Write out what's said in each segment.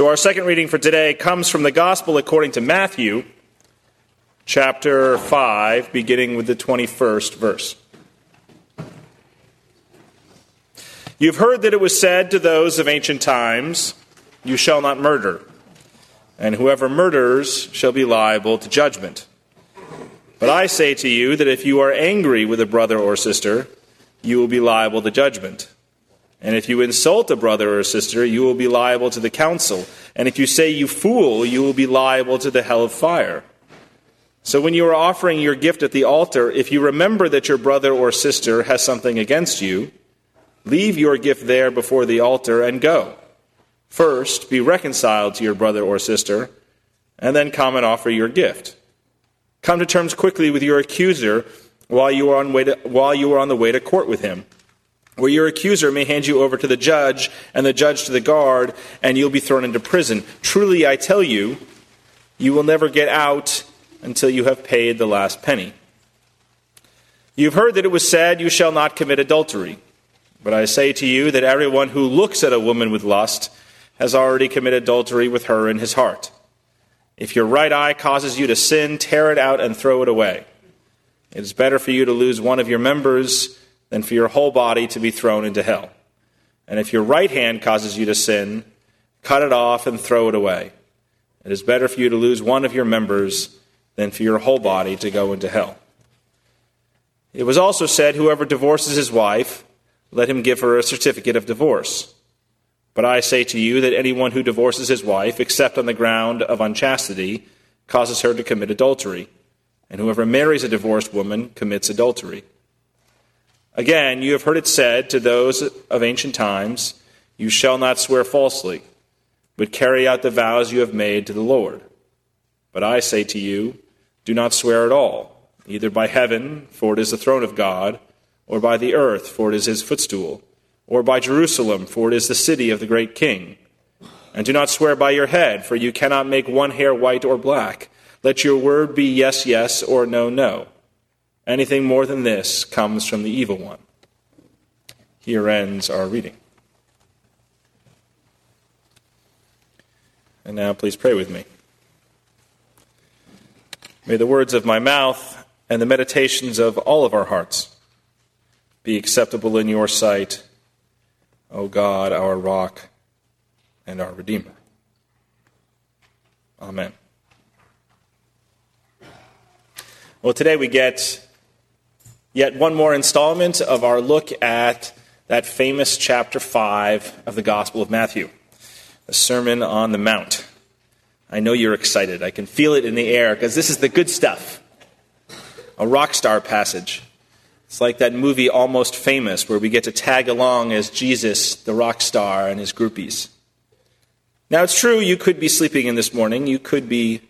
So, our second reading for today comes from the Gospel according to Matthew, chapter 5, beginning with the 21st verse. You've heard that it was said to those of ancient times, You shall not murder, and whoever murders shall be liable to judgment. But I say to you that if you are angry with a brother or sister, you will be liable to judgment. And if you insult a brother or sister, you will be liable to the council. And if you say, You fool, you will be liable to the hell of fire. So when you are offering your gift at the altar, if you remember that your brother or sister has something against you, leave your gift there before the altar and go. First, be reconciled to your brother or sister, and then come and offer your gift. Come to terms quickly with your accuser while you are on, to, while you are on the way to court with him where your accuser may hand you over to the judge and the judge to the guard, and you'll be thrown into prison. Truly, I tell you, you will never get out until you have paid the last penny. You've heard that it was said, You shall not commit adultery. But I say to you that everyone who looks at a woman with lust has already committed adultery with her in his heart. If your right eye causes you to sin, tear it out and throw it away. It is better for you to lose one of your members than for your whole body to be thrown into hell. And if your right hand causes you to sin, cut it off and throw it away. It is better for you to lose one of your members than for your whole body to go into hell. It was also said, Whoever divorces his wife, let him give her a certificate of divorce. But I say to you that anyone who divorces his wife, except on the ground of unchastity, causes her to commit adultery. And whoever marries a divorced woman commits adultery. Again, you have heard it said to those of ancient times, You shall not swear falsely, but carry out the vows you have made to the Lord. But I say to you, do not swear at all, either by heaven, for it is the throne of God, or by the earth, for it is his footstool, or by Jerusalem, for it is the city of the great king. And do not swear by your head, for you cannot make one hair white or black. Let your word be yes, yes, or no, no. Anything more than this comes from the evil one. Here ends our reading. And now please pray with me. May the words of my mouth and the meditations of all of our hearts be acceptable in your sight, O God, our rock and our Redeemer. Amen. Well, today we get Yet one more installment of our look at that famous chapter 5 of the Gospel of Matthew, the Sermon on the Mount. I know you're excited. I can feel it in the air because this is the good stuff. A rock star passage. It's like that movie Almost Famous, where we get to tag along as Jesus, the rock star, and his groupies. Now, it's true, you could be sleeping in this morning. You could be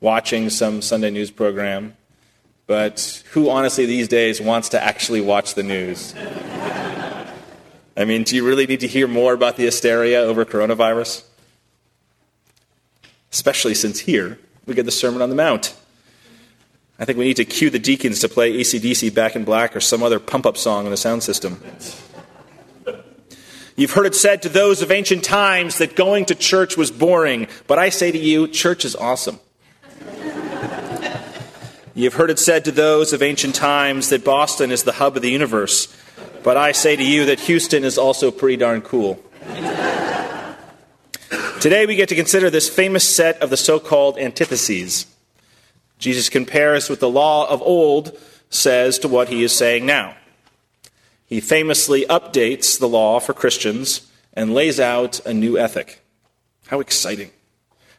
watching some Sunday news program. But who honestly these days wants to actually watch the news? I mean, do you really need to hear more about the hysteria over coronavirus? Especially since here we get the Sermon on the Mount. I think we need to cue the deacons to play ACDC Back in Black or some other pump up song in the sound system. You've heard it said to those of ancient times that going to church was boring, but I say to you, church is awesome. You've heard it said to those of ancient times that Boston is the hub of the universe, but I say to you that Houston is also pretty darn cool. Today we get to consider this famous set of the so called antitheses. Jesus compares what the law of old says to what he is saying now. He famously updates the law for Christians and lays out a new ethic. How exciting!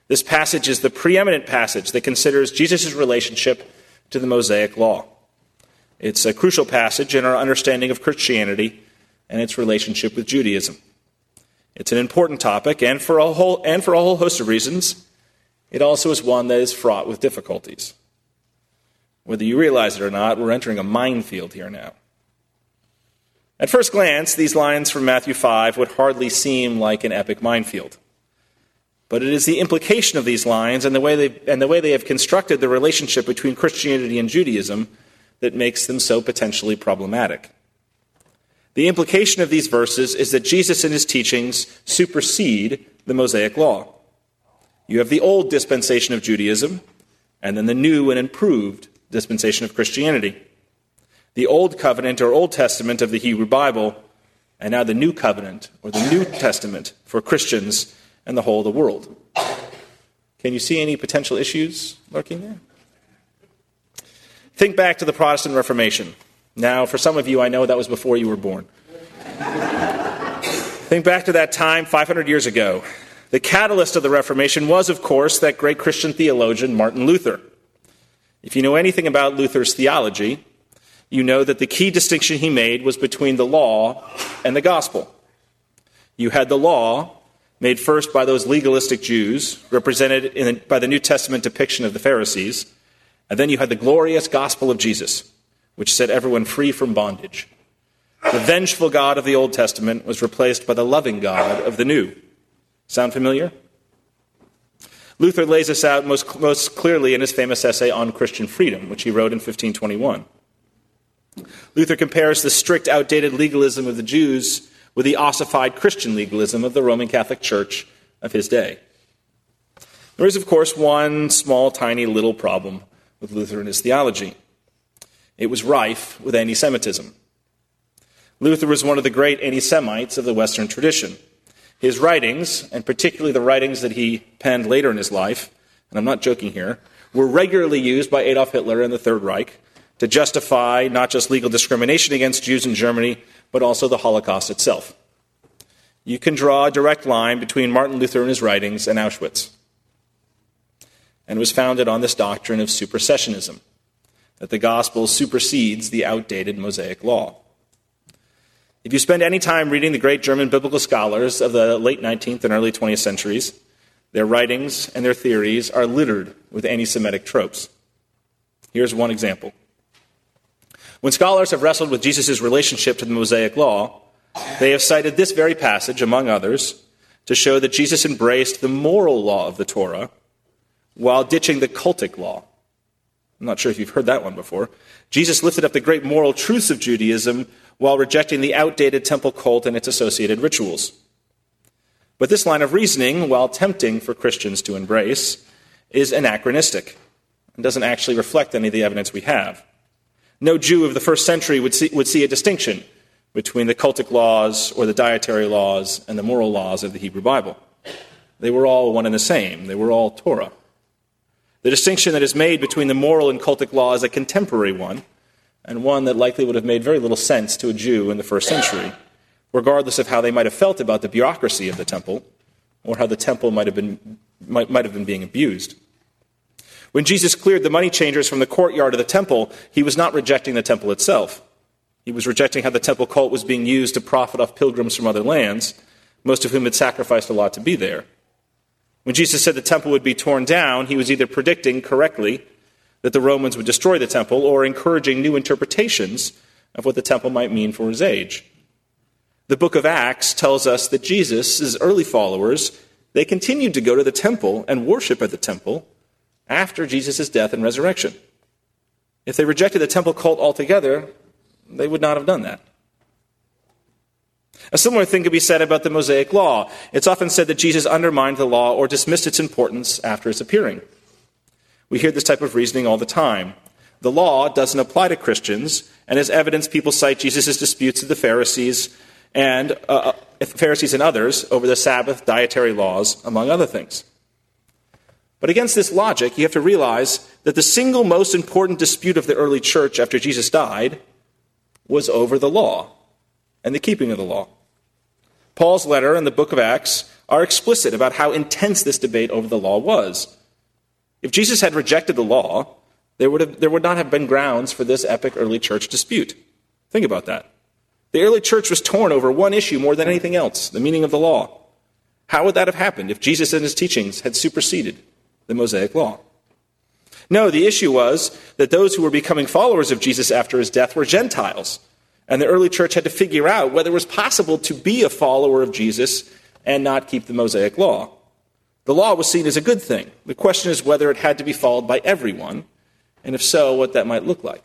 This passage is the preeminent passage that considers Jesus' relationship to the Mosaic Law. It's a crucial passage in our understanding of Christianity and its relationship with Judaism. It's an important topic, and for a whole, and for a whole host of reasons, it also is one that is fraught with difficulties. Whether you realize it or not, we're entering a minefield here now. At first glance, these lines from Matthew 5 would hardly seem like an epic minefield. But it is the implication of these lines and the way they, and the way they have constructed the relationship between Christianity and Judaism that makes them so potentially problematic. The implication of these verses is that Jesus and his teachings supersede the Mosaic law. You have the old dispensation of Judaism, and then the new and improved dispensation of Christianity. The Old Covenant or Old Testament of the Hebrew Bible, and now the New Covenant or the New Testament for Christians and the whole of the world. Can you see any potential issues lurking there? Think back to the Protestant Reformation. Now, for some of you, I know that was before you were born. Think back to that time 500 years ago. The catalyst of the Reformation was, of course, that great Christian theologian, Martin Luther. If you know anything about Luther's theology, you know that the key distinction he made was between the law and the gospel. You had the law, made first by those legalistic Jews, represented the, by the New Testament depiction of the Pharisees, and then you had the glorious gospel of Jesus, which set everyone free from bondage. The vengeful God of the Old Testament was replaced by the loving God of the New. Sound familiar? Luther lays this out most, most clearly in his famous essay on Christian freedom, which he wrote in 1521. Luther compares the strict, outdated legalism of the Jews with the ossified Christian legalism of the Roman Catholic Church of his day. There is, of course, one small, tiny little problem with Luther and his theology. It was rife with anti Semitism. Luther was one of the great anti Semites of the Western tradition. His writings, and particularly the writings that he penned later in his life, and I'm not joking here, were regularly used by Adolf Hitler and the Third Reich to justify not just legal discrimination against Jews in Germany, but also the Holocaust itself. You can draw a direct line between Martin Luther and his writings and Auschwitz. And was founded on this doctrine of supersessionism, that the gospel supersedes the outdated Mosaic law. If you spend any time reading the great German biblical scholars of the late 19th and early 20th centuries, their writings and their theories are littered with anti Semitic tropes. Here's one example. When scholars have wrestled with Jesus' relationship to the Mosaic Law, they have cited this very passage, among others, to show that Jesus embraced the moral law of the Torah while ditching the cultic law. I'm not sure if you've heard that one before. Jesus lifted up the great moral truths of Judaism while rejecting the outdated temple cult and its associated rituals. But this line of reasoning, while tempting for Christians to embrace, is anachronistic and doesn't actually reflect any of the evidence we have. No Jew of the first century would see, would see a distinction between the cultic laws or the dietary laws and the moral laws of the Hebrew Bible. They were all one and the same, they were all Torah. The distinction that is made between the moral and cultic law is a contemporary one, and one that likely would have made very little sense to a Jew in the first century, regardless of how they might have felt about the bureaucracy of the temple or how the temple might have been, might, might have been being abused. When Jesus cleared the money changers from the courtyard of the temple, he was not rejecting the temple itself. He was rejecting how the temple cult was being used to profit off pilgrims from other lands, most of whom had sacrificed a lot to be there. When Jesus said the temple would be torn down, he was either predicting correctly that the Romans would destroy the temple or encouraging new interpretations of what the temple might mean for his age. The book of Acts tells us that Jesus' early followers, they continued to go to the temple and worship at the temple after Jesus' death and resurrection. If they rejected the temple cult altogether, they would not have done that. A similar thing could be said about the Mosaic Law. It's often said that Jesus undermined the law or dismissed its importance after its appearing. We hear this type of reasoning all the time. The law doesn't apply to Christians, and as evidence, people cite Jesus' disputes with the Pharisees and uh, uh, Pharisees and others over the Sabbath, dietary laws, among other things. But against this logic, you have to realize that the single most important dispute of the early church after Jesus died was over the law and the keeping of the law. Paul's letter and the book of Acts are explicit about how intense this debate over the law was. If Jesus had rejected the law, there would, have, there would not have been grounds for this epic early church dispute. Think about that. The early church was torn over one issue more than anything else the meaning of the law. How would that have happened if Jesus and his teachings had superseded the Mosaic law. No, the issue was that those who were becoming followers of Jesus after his death were Gentiles. And the early church had to figure out whether it was possible to be a follower of Jesus and not keep the Mosaic law. The law was seen as a good thing. The question is whether it had to be followed by everyone, and if so, what that might look like.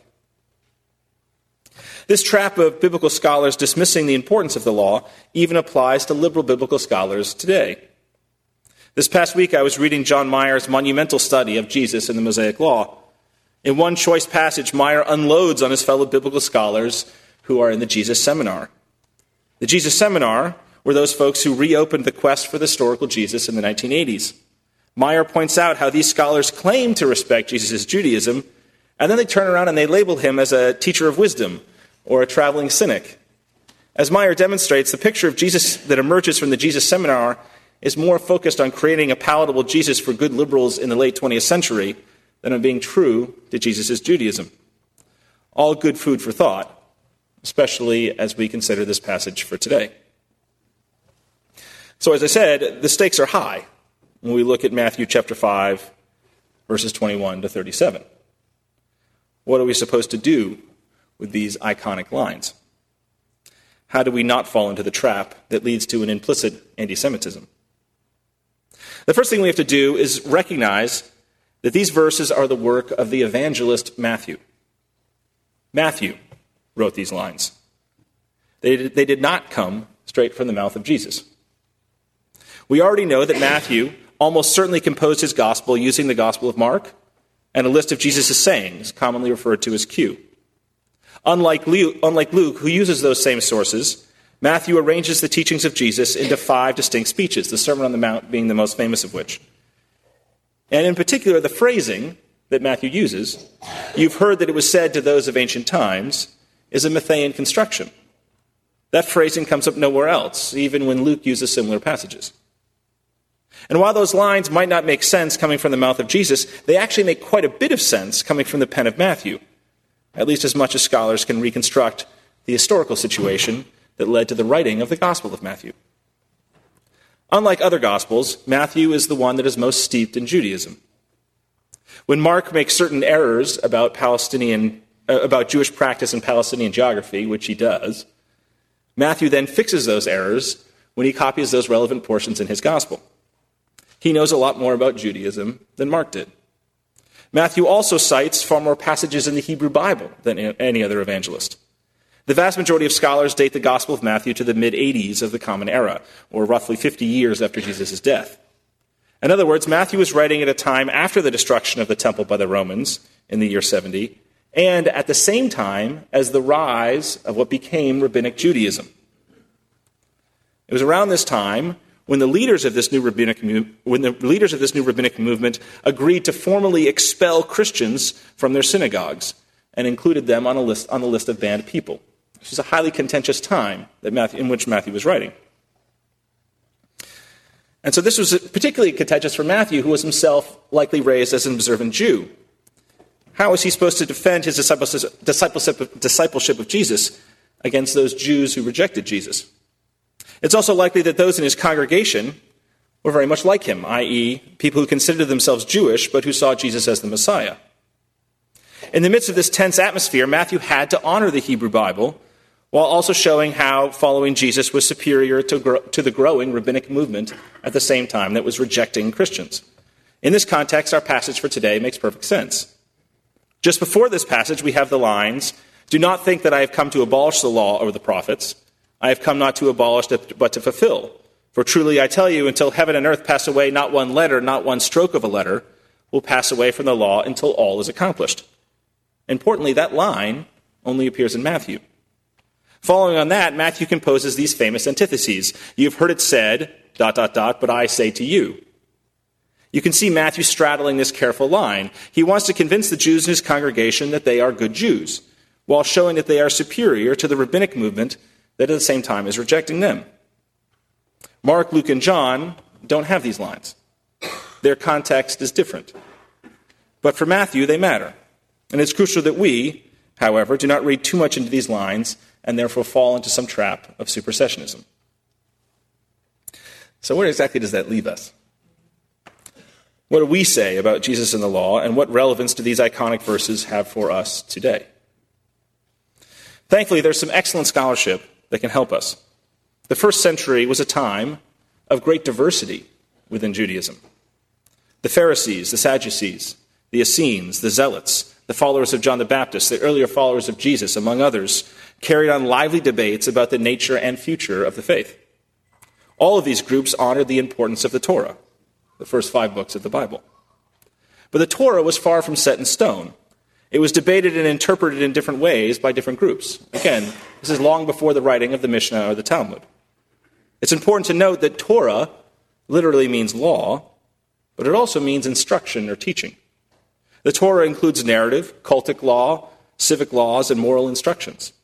This trap of biblical scholars dismissing the importance of the law even applies to liberal biblical scholars today. This past week, I was reading John Meier's monumental study of Jesus in the Mosaic Law. In one choice passage, Meier unloads on his fellow biblical scholars who are in the Jesus Seminar. The Jesus Seminar were those folks who reopened the quest for the historical Jesus in the 1980s. Meier points out how these scholars claim to respect Jesus' Judaism, and then they turn around and they label him as a teacher of wisdom or a traveling cynic. As Meier demonstrates, the picture of Jesus that emerges from the Jesus Seminar is more focused on creating a palatable Jesus for good liberals in the late 20th century than on being true to Jesus' Judaism. All good food for thought, especially as we consider this passage for today. So, as I said, the stakes are high when we look at Matthew chapter 5, verses 21 to 37. What are we supposed to do with these iconic lines? How do we not fall into the trap that leads to an implicit anti Semitism? The first thing we have to do is recognize that these verses are the work of the evangelist Matthew. Matthew wrote these lines. They, they did not come straight from the mouth of Jesus. We already know that Matthew almost certainly composed his gospel using the Gospel of Mark and a list of Jesus' sayings, commonly referred to as Q. Unlike Luke, unlike Luke, who uses those same sources, Matthew arranges the teachings of Jesus into five distinct speeches, the Sermon on the Mount being the most famous of which. And in particular, the phrasing that Matthew uses, you've heard that it was said to those of ancient times, is a Matthean construction. That phrasing comes up nowhere else, even when Luke uses similar passages. And while those lines might not make sense coming from the mouth of Jesus, they actually make quite a bit of sense coming from the pen of Matthew, at least as much as scholars can reconstruct the historical situation that led to the writing of the Gospel of Matthew. Unlike other Gospels, Matthew is the one that is most steeped in Judaism. When Mark makes certain errors about Palestinian uh, about Jewish practice and Palestinian geography, which he does, Matthew then fixes those errors when he copies those relevant portions in his gospel. He knows a lot more about Judaism than Mark did. Matthew also cites far more passages in the Hebrew Bible than any other evangelist. The vast majority of scholars date the Gospel of Matthew to the mid 80s of the Common Era, or roughly 50 years after Jesus' death. In other words, Matthew was writing at a time after the destruction of the temple by the Romans in the year 70, and at the same time as the rise of what became Rabbinic Judaism. It was around this time when the leaders of this new rabbinic when the leaders of this new rabbinic movement agreed to formally expel Christians from their synagogues and included them on a list on the list of banned people. This was a highly contentious time that Matthew, in which Matthew was writing. And so this was particularly contentious for Matthew, who was himself likely raised as an observant Jew. How was he supposed to defend his discipleship of Jesus against those Jews who rejected Jesus? It's also likely that those in his congregation were very much like him, i.e., people who considered themselves Jewish but who saw Jesus as the Messiah. In the midst of this tense atmosphere, Matthew had to honor the Hebrew Bible while also showing how following Jesus was superior to, gro- to the growing rabbinic movement at the same time that was rejecting Christians. In this context, our passage for today makes perfect sense. Just before this passage, we have the lines Do not think that I have come to abolish the law or the prophets. I have come not to abolish, but to fulfill. For truly I tell you, until heaven and earth pass away, not one letter, not one stroke of a letter will pass away from the law until all is accomplished. Importantly, that line only appears in Matthew. Following on that, Matthew composes these famous antitheses. You've heard it said, dot, dot, dot, but I say to you. You can see Matthew straddling this careful line. He wants to convince the Jews in his congregation that they are good Jews, while showing that they are superior to the rabbinic movement that at the same time is rejecting them. Mark, Luke, and John don't have these lines. Their context is different. But for Matthew, they matter. And it's crucial that we, however, do not read too much into these lines and therefore fall into some trap of supersessionism. So, where exactly does that leave us? What do we say about Jesus and the law, and what relevance do these iconic verses have for us today? Thankfully, there's some excellent scholarship that can help us. The first century was a time of great diversity within Judaism. The Pharisees, the Sadducees, the Essenes, the Zealots, the followers of John the Baptist, the earlier followers of Jesus, among others, carried on lively debates about the nature and future of the faith. All of these groups honored the importance of the Torah. the first five books of the Bible. But the Torah was far from set in stone. It was debated and interpreted in different ways by different groups. Again, this is long before the writing of the Mishnah or the Talmud. It's important to note that Torah literally means law, but it also means instruction or teaching. The Torah includes narrative, cultic law, civic laws, and moral instructions.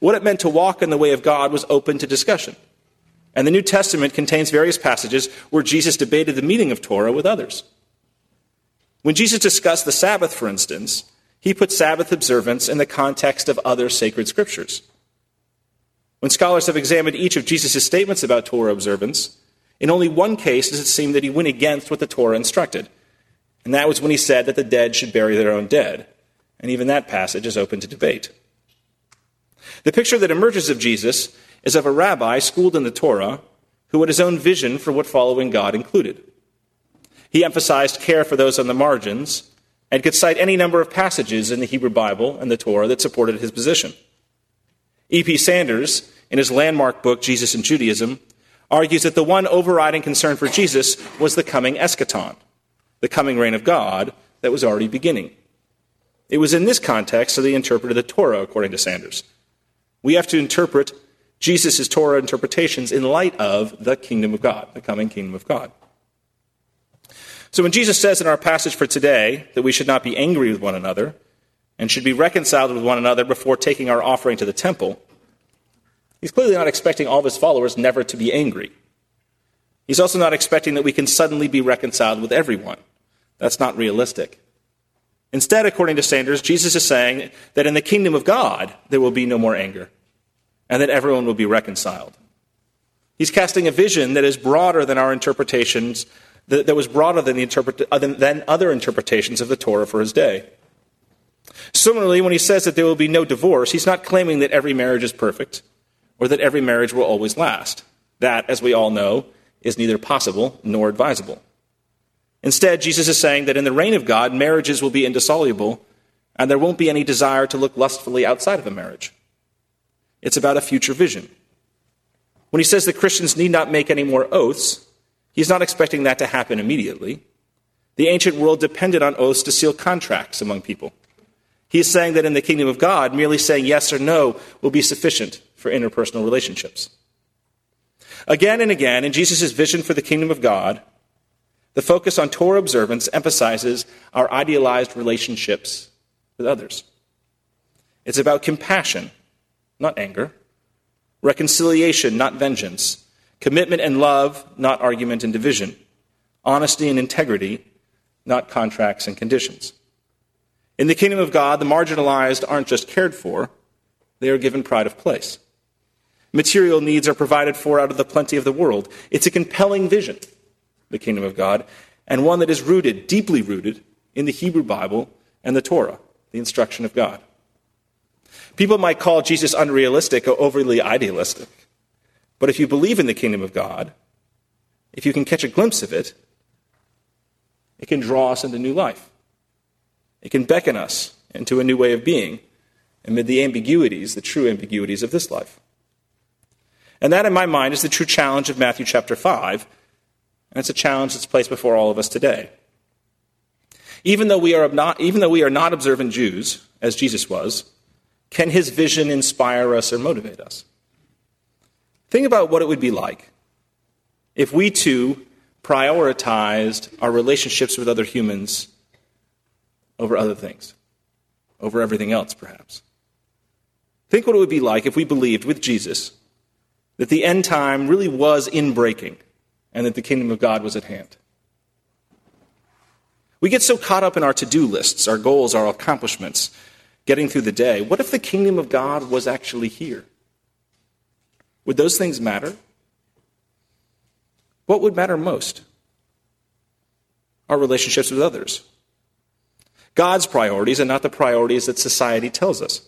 What it meant to walk in the way of God was open to discussion. And the New Testament contains various passages where Jesus debated the meaning of Torah with others. When Jesus discussed the Sabbath, for instance, he put Sabbath observance in the context of other sacred scriptures. When scholars have examined each of Jesus' statements about Torah observance, in only one case does it seem that he went against what the Torah instructed, and that was when he said that the dead should bury their own dead. And even that passage is open to debate. The picture that emerges of Jesus is of a rabbi schooled in the Torah who had his own vision for what following God included. He emphasized care for those on the margins and could cite any number of passages in the Hebrew Bible and the Torah that supported his position. E.P. Sanders, in his landmark book, Jesus and Judaism, argues that the one overriding concern for Jesus was the coming eschaton, the coming reign of God that was already beginning. It was in this context that he interpreted the Torah, according to Sanders. We have to interpret Jesus' Torah interpretations in light of the kingdom of God, the coming kingdom of God. So when Jesus says in our passage for today that we should not be angry with one another and should be reconciled with one another before taking our offering to the temple, he's clearly not expecting all of his followers never to be angry. He's also not expecting that we can suddenly be reconciled with everyone. That's not realistic. Instead, according to Sanders, Jesus is saying that in the kingdom of God, there will be no more anger and that everyone will be reconciled. He's casting a vision that is broader than our interpretations, that, was broader than, the interpret, uh, than other interpretations of the Torah for his day. Similarly, when he says that there will be no divorce, he's not claiming that every marriage is perfect or that every marriage will always last. That, as we all know, is neither possible nor advisable. Instead, Jesus is saying that in the reign of God, marriages will be indissoluble, and there won't be any desire to look lustfully outside of a marriage. It's about a future vision. When he says that Christians need not make any more oaths, he's not expecting that to happen immediately. The ancient world depended on oaths to seal contracts among people. He is saying that in the kingdom of God, merely saying yes or no will be sufficient for interpersonal relationships. Again and again, in Jesus' vision for the kingdom of God, the focus on Torah observance emphasizes our idealized relationships with others. It's about compassion, not anger, reconciliation, not vengeance, commitment and love, not argument and division, honesty and integrity, not contracts and conditions. In the kingdom of God, the marginalized aren't just cared for, they are given pride of place. Material needs are provided for out of the plenty of the world. It's a compelling vision the kingdom of God, and one that is rooted, deeply rooted, in the Hebrew Bible and the Torah, the instruction of God. People might call Jesus unrealistic or overly idealistic, but if you believe in the kingdom of God, if you can catch a glimpse of it, it can draw us into new life. It can beckon us into a new way of being amid the ambiguities, the true ambiguities of this life. And that, in my mind, is the true challenge of Matthew chapter 5 and it's a challenge that's placed before all of us today. Even though we are not, even though we are not observant Jews, as Jesus was, can his vision inspire us or motivate us? Think about what it would be like if we too prioritized our relationships with other humans over other things, over everything else, perhaps. Think what it would be like if we believed with Jesus that the end time really was in breaking and that the kingdom of God was at hand. We get so caught up in our to do lists, our goals, our accomplishments, getting through the day. What if the kingdom of God was actually here? Would those things matter? What would matter most? Our relationships with others. God's priorities and not the priorities that society tells us.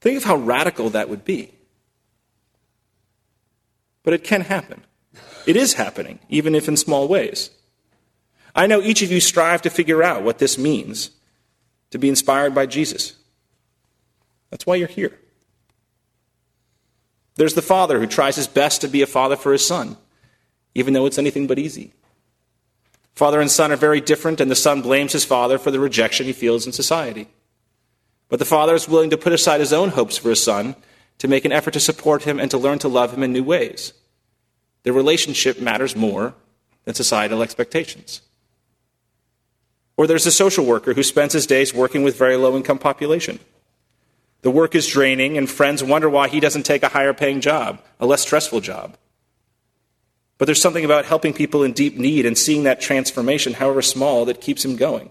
Think of how radical that would be. But it can happen. It is happening, even if in small ways. I know each of you strive to figure out what this means to be inspired by Jesus. That's why you're here. There's the father who tries his best to be a father for his son, even though it's anything but easy. Father and son are very different, and the son blames his father for the rejection he feels in society. But the father is willing to put aside his own hopes for his son to make an effort to support him and to learn to love him in new ways. The relationship matters more than societal expectations. Or there's a social worker who spends his days working with very low income population. The work is draining, and friends wonder why he doesn't take a higher paying job, a less stressful job. But there's something about helping people in deep need and seeing that transformation, however small, that keeps him going.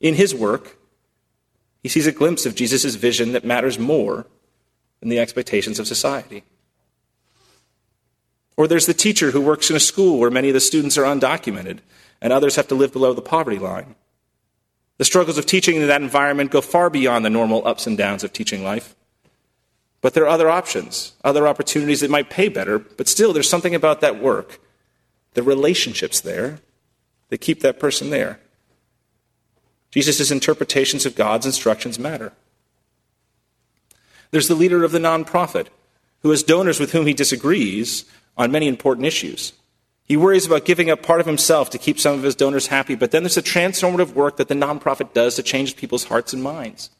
In his work, he sees a glimpse of Jesus' vision that matters more than the expectations of society. Or there's the teacher who works in a school where many of the students are undocumented and others have to live below the poverty line. The struggles of teaching in that environment go far beyond the normal ups and downs of teaching life. But there are other options, other opportunities that might pay better, but still there's something about that work, the relationships there, that keep that person there. Jesus' interpretations of God's instructions matter. There's the leader of the nonprofit, who has donors with whom he disagrees on many important issues. He worries about giving up part of himself to keep some of his donors happy, but then there's the transformative work that the nonprofit does to change people's hearts and minds.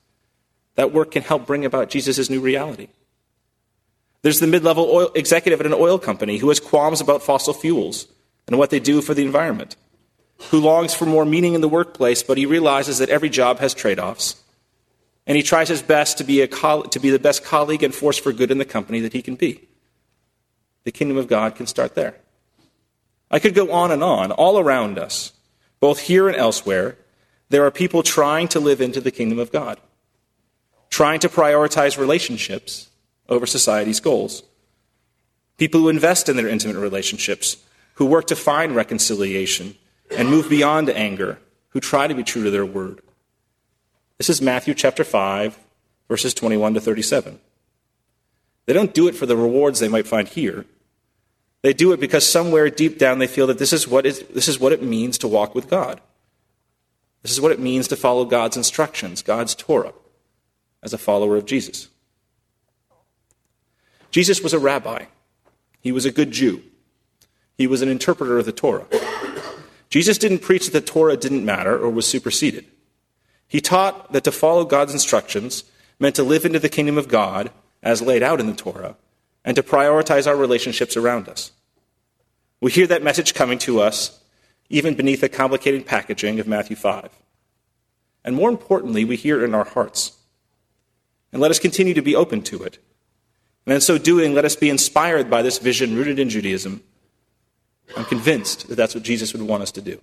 That work can help bring about Jesus' new reality. There's the mid level executive at an oil company who has qualms about fossil fuels and what they do for the environment, who longs for more meaning in the workplace, but he realizes that every job has trade offs. And he tries his best to be, a coll- to be the best colleague and force for good in the company that he can be. The kingdom of God can start there. I could go on and on. All around us, both here and elsewhere, there are people trying to live into the kingdom of God trying to prioritize relationships over society's goals. People who invest in their intimate relationships, who work to find reconciliation and move beyond anger, who try to be true to their word. This is Matthew chapter 5, verses 21 to 37. They don't do it for the rewards they might find here. They do it because somewhere deep down they feel that this is what, is, this is what it means to walk with God. This is what it means to follow God's instructions, God's Torah as a follower of Jesus. Jesus was a rabbi, he was a good Jew, he was an interpreter of the Torah. Jesus didn't preach that the Torah didn't matter or was superseded. He taught that to follow God's instructions meant to live into the kingdom of God as laid out in the Torah and to prioritize our relationships around us. We hear that message coming to us even beneath the complicated packaging of Matthew 5. And more importantly, we hear it in our hearts. And let us continue to be open to it. And in so doing, let us be inspired by this vision rooted in Judaism. I'm convinced that that's what Jesus would want us to do.